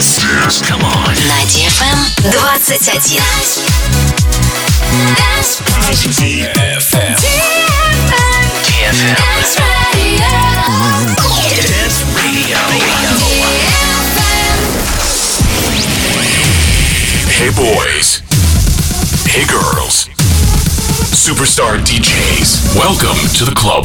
Dance. Come on. На DFM 21. DFM. DFM. Dance Radio. Hey boys. Hey girls. Superstar DJs. Welcome to the club.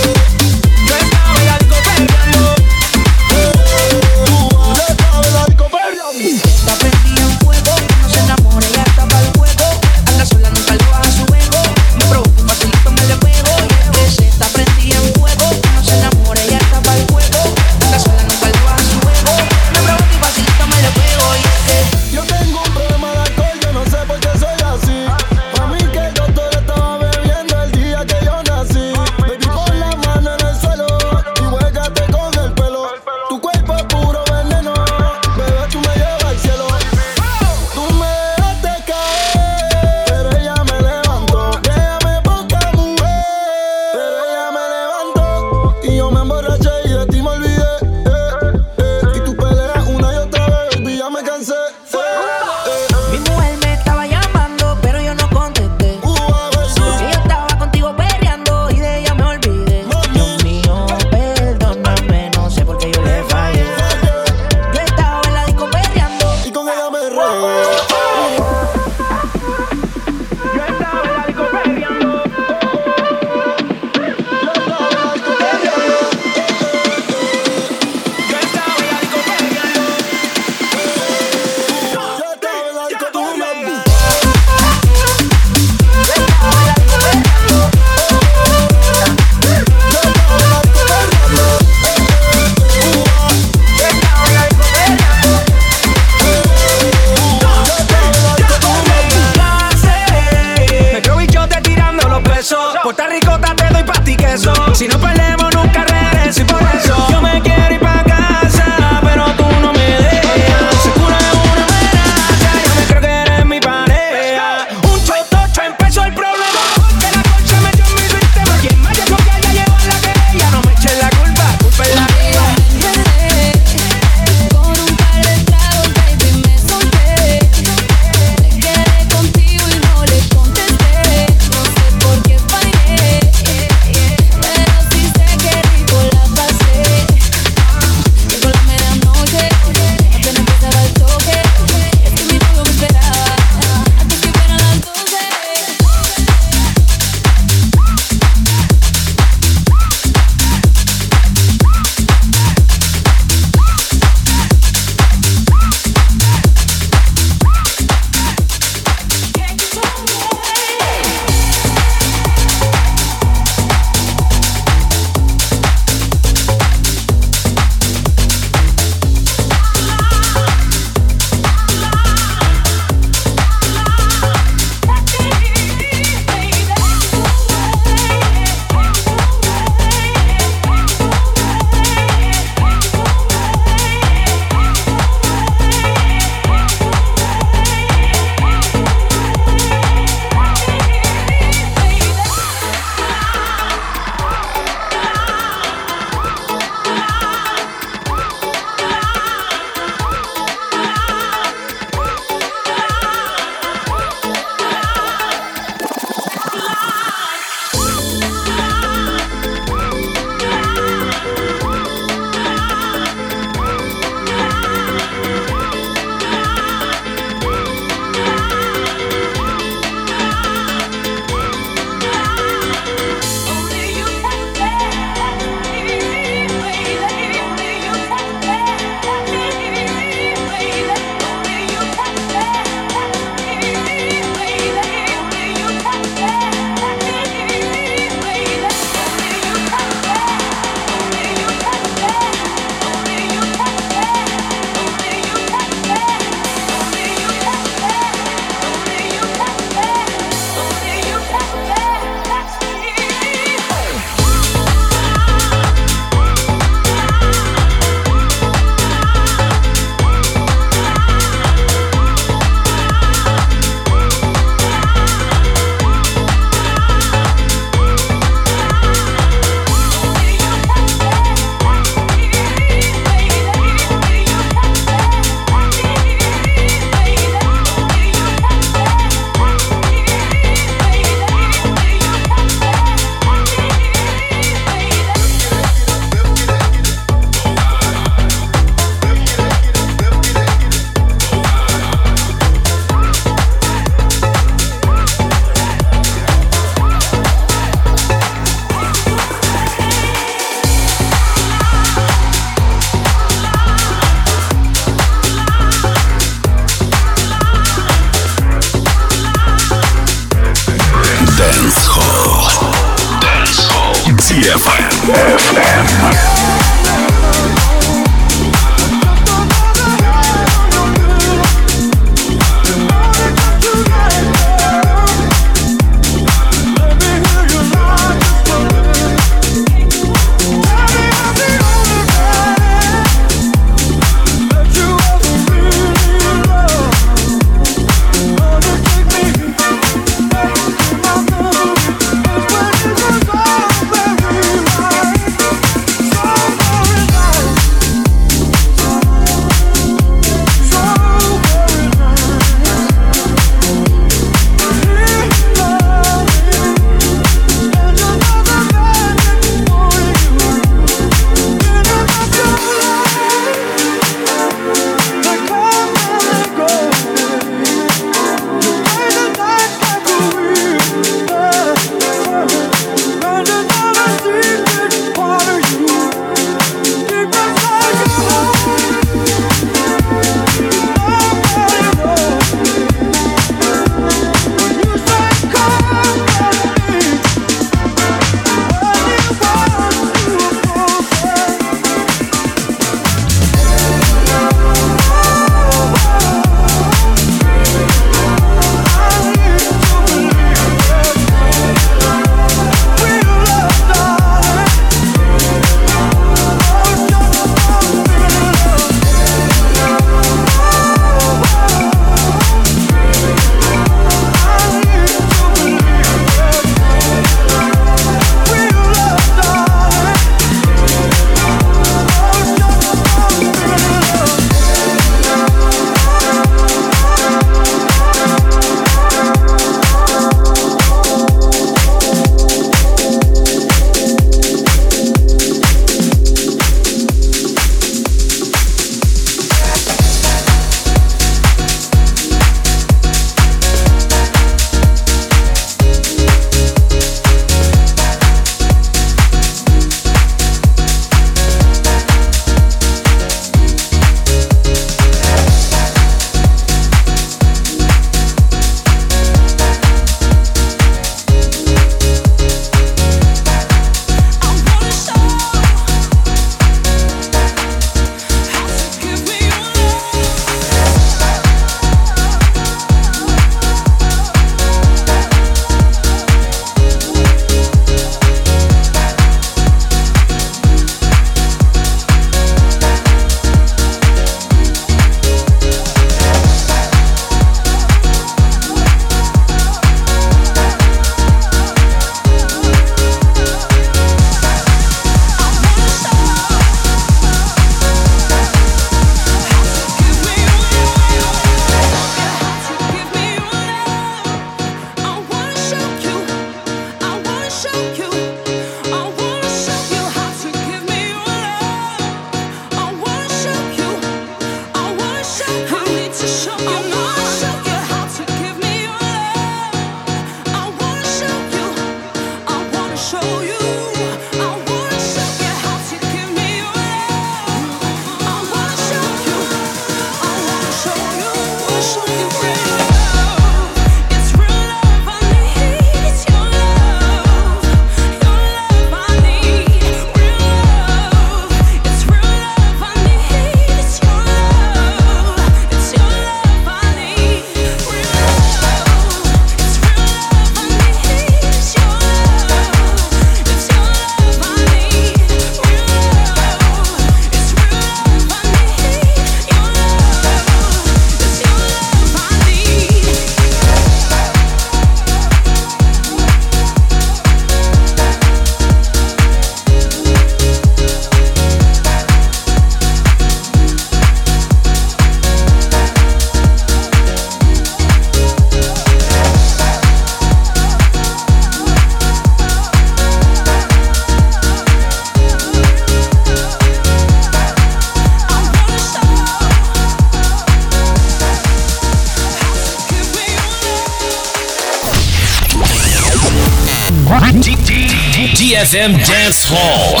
DFM Dance Hall.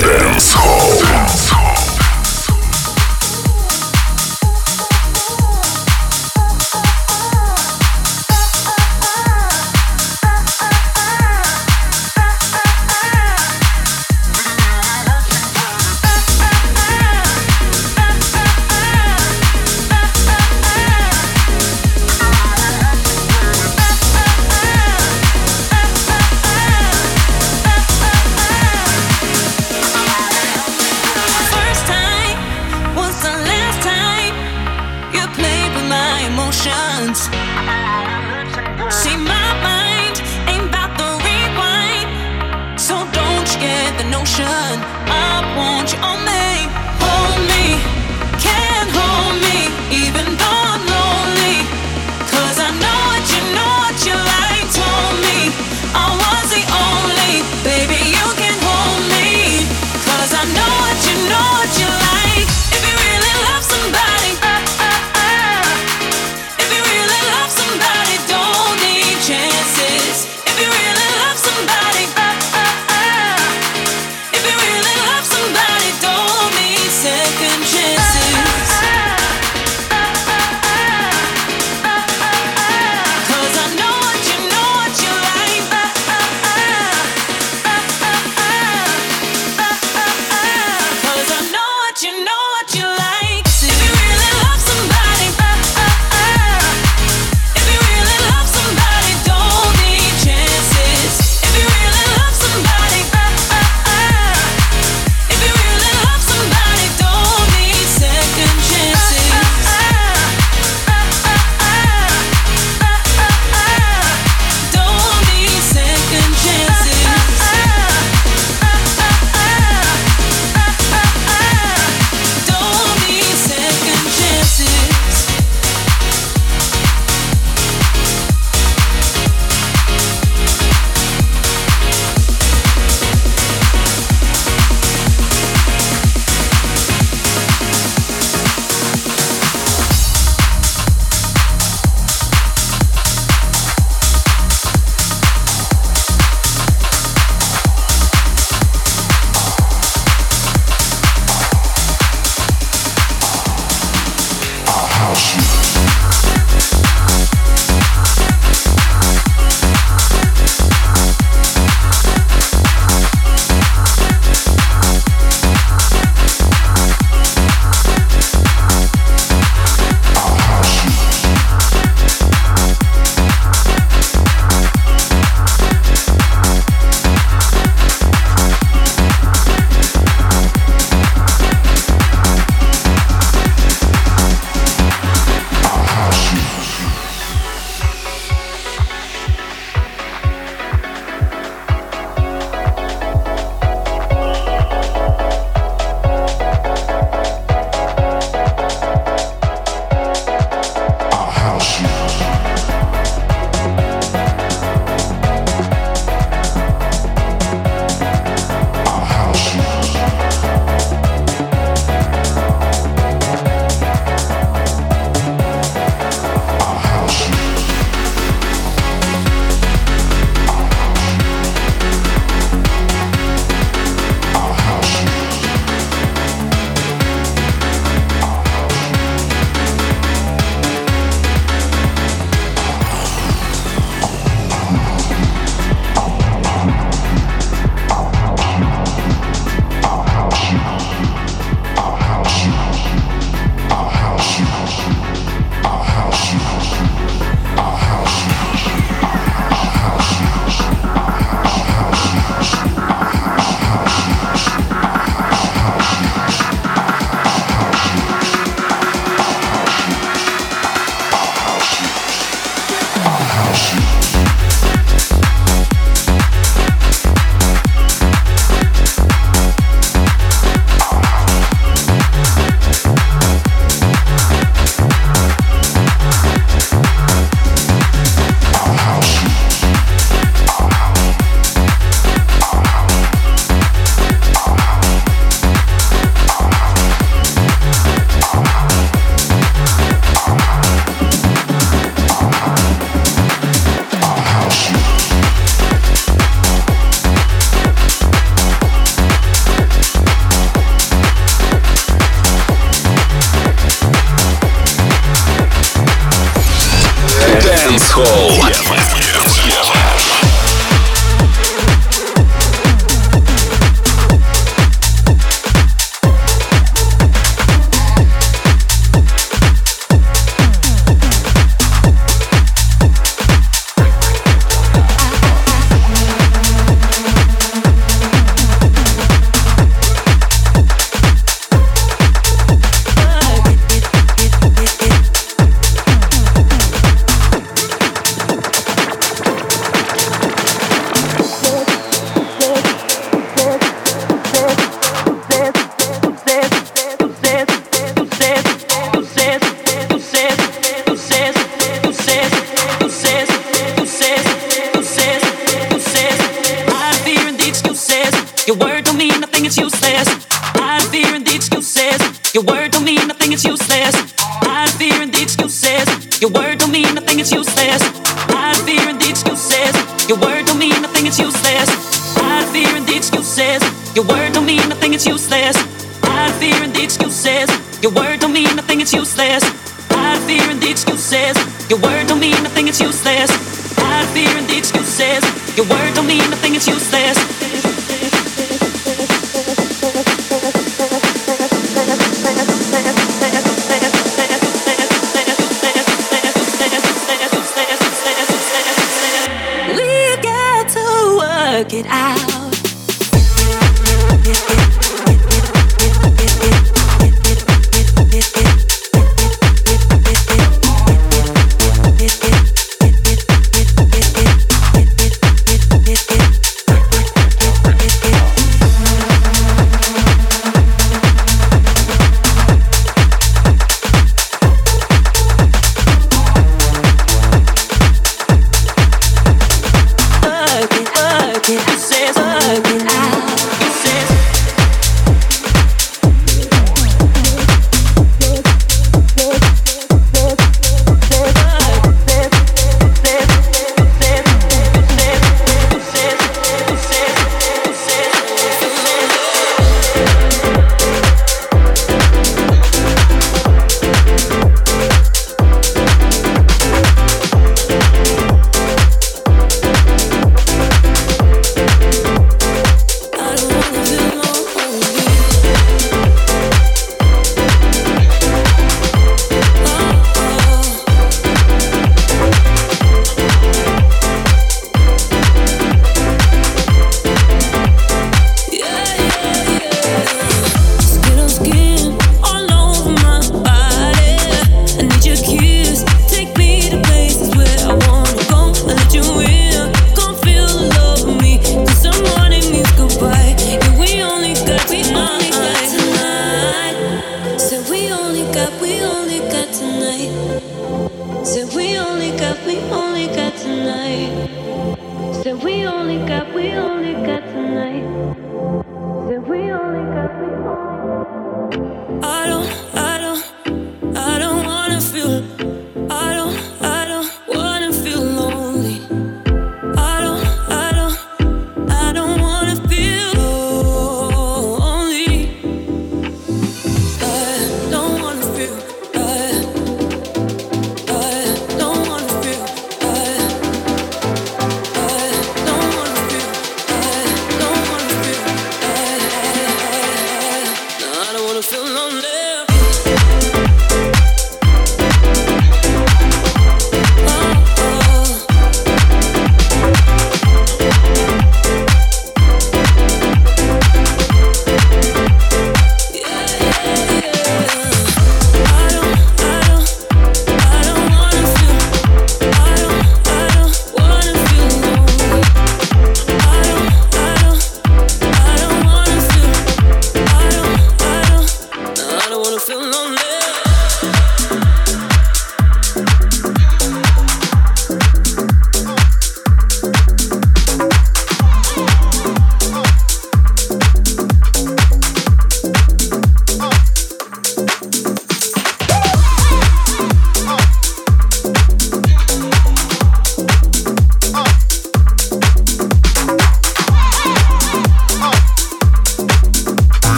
Dance Hall. Dance Hall.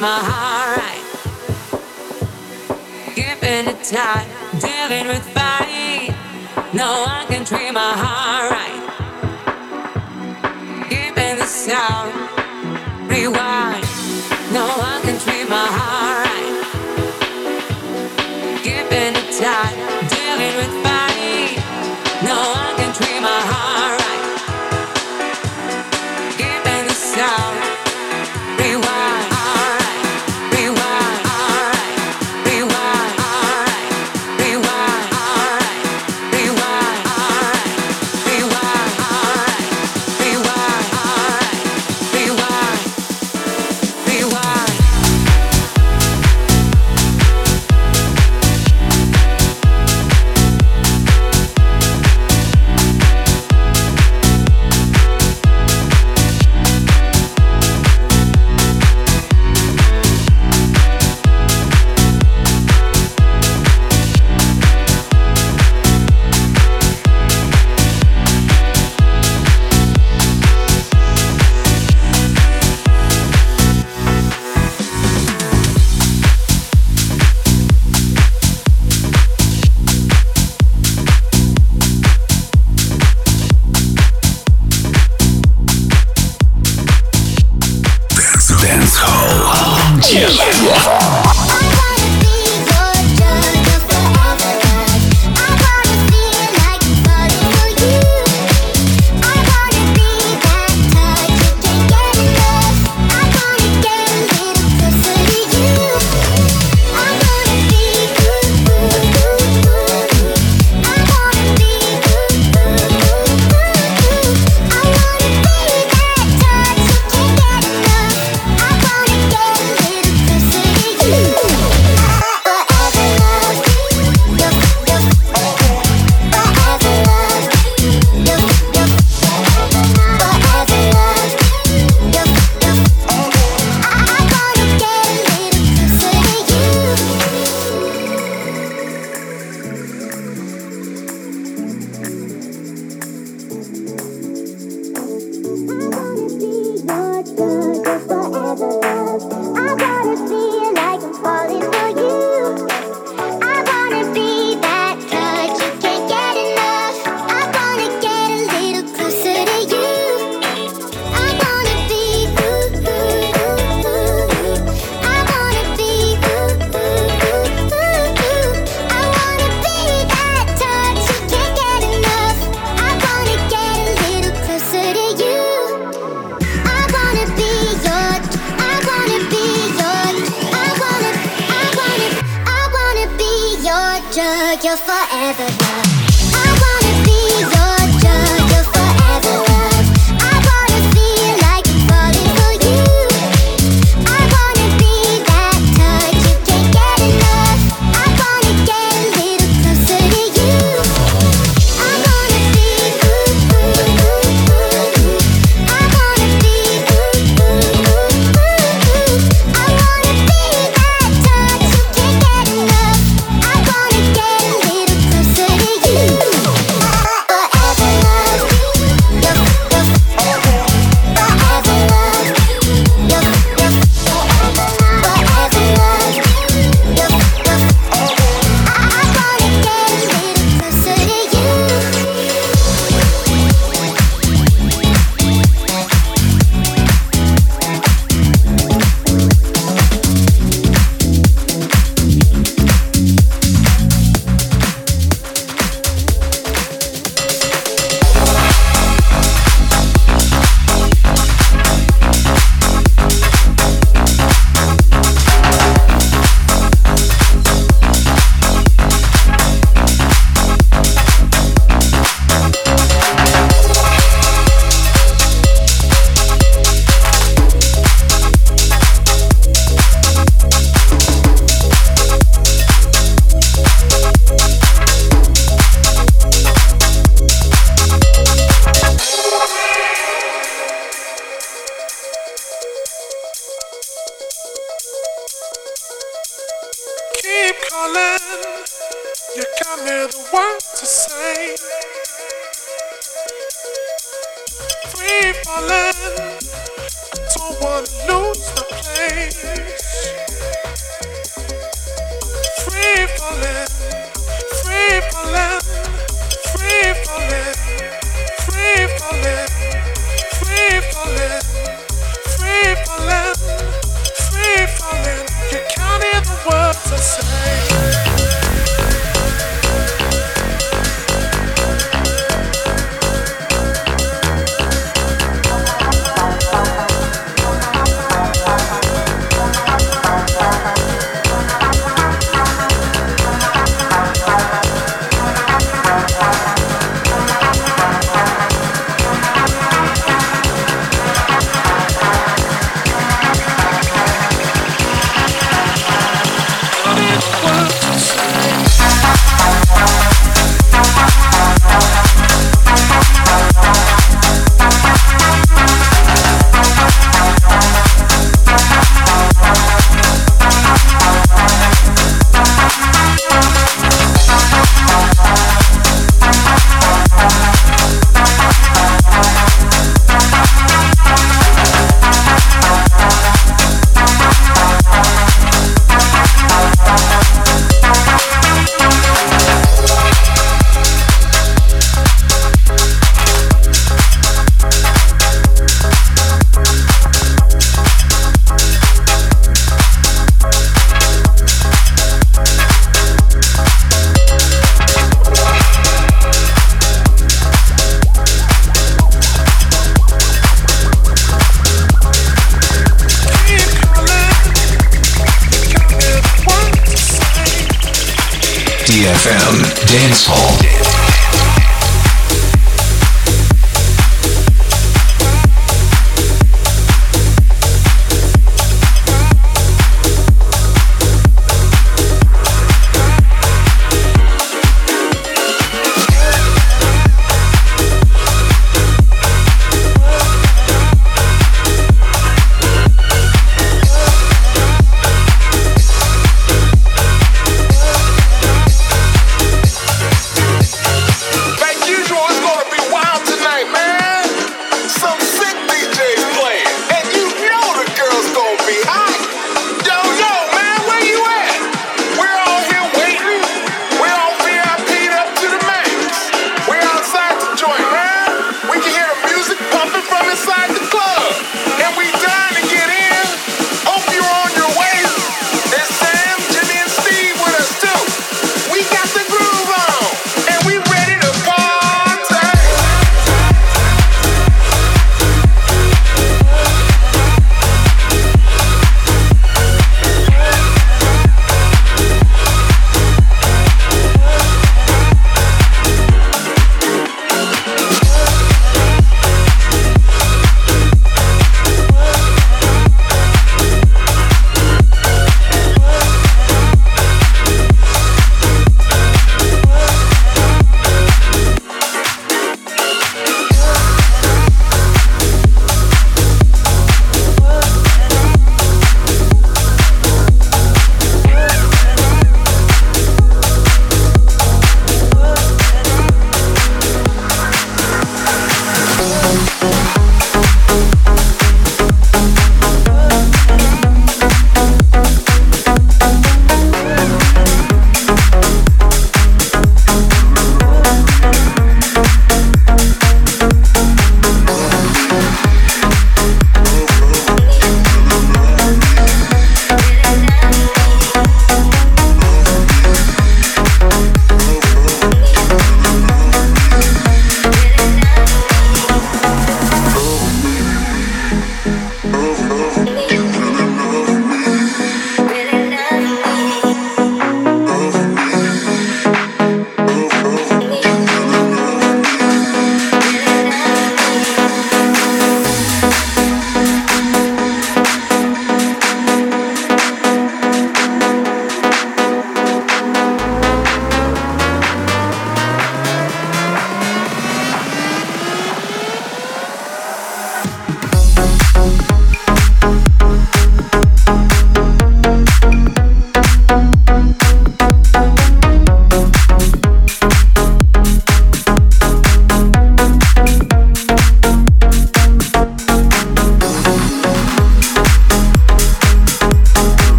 my heart right. Giving it time, dealing with fight. No one can treat my heart right. Giving the sound, rewind. No one can treat my heart.